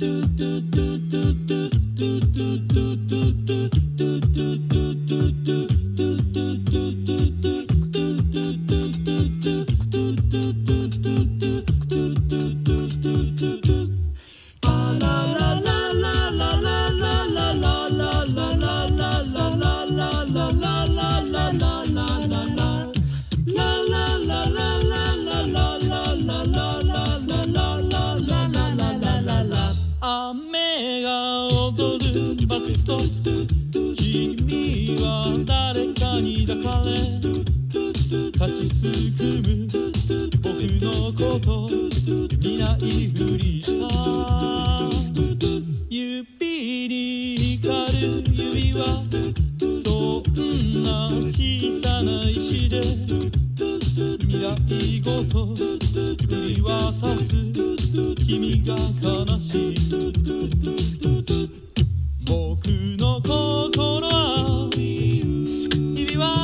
do do do do do るバスト君は誰かに抱かれ立ちすくむ僕のこと見ないふりした指に光る指輪そんな小さな石で未来ごと振り渡す君が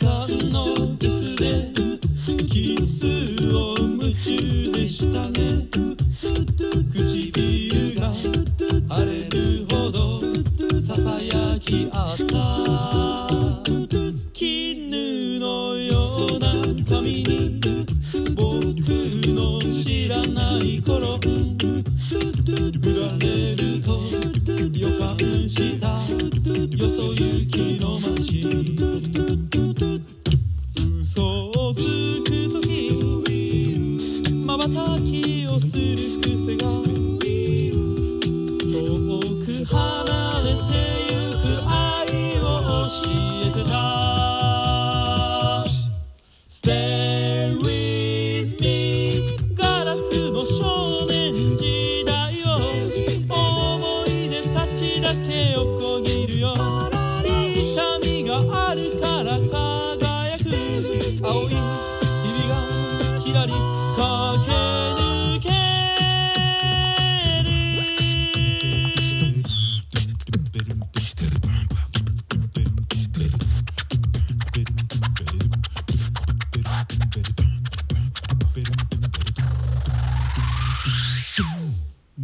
tanto. 瞬きをする癖が。遠く離れてゆく愛を教えてた。Stay with me ガラスの少年時代を。思い出たちだけ横切るよ。痛みがある。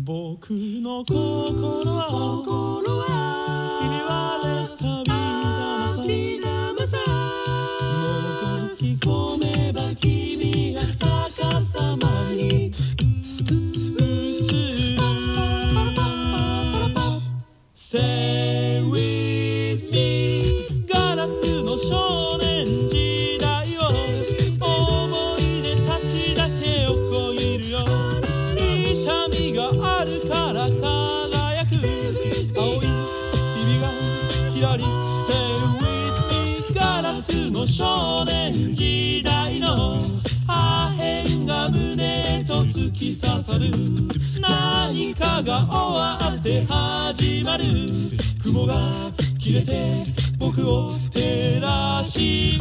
僕の心はひび割れた Say 雲が切れて僕を照らし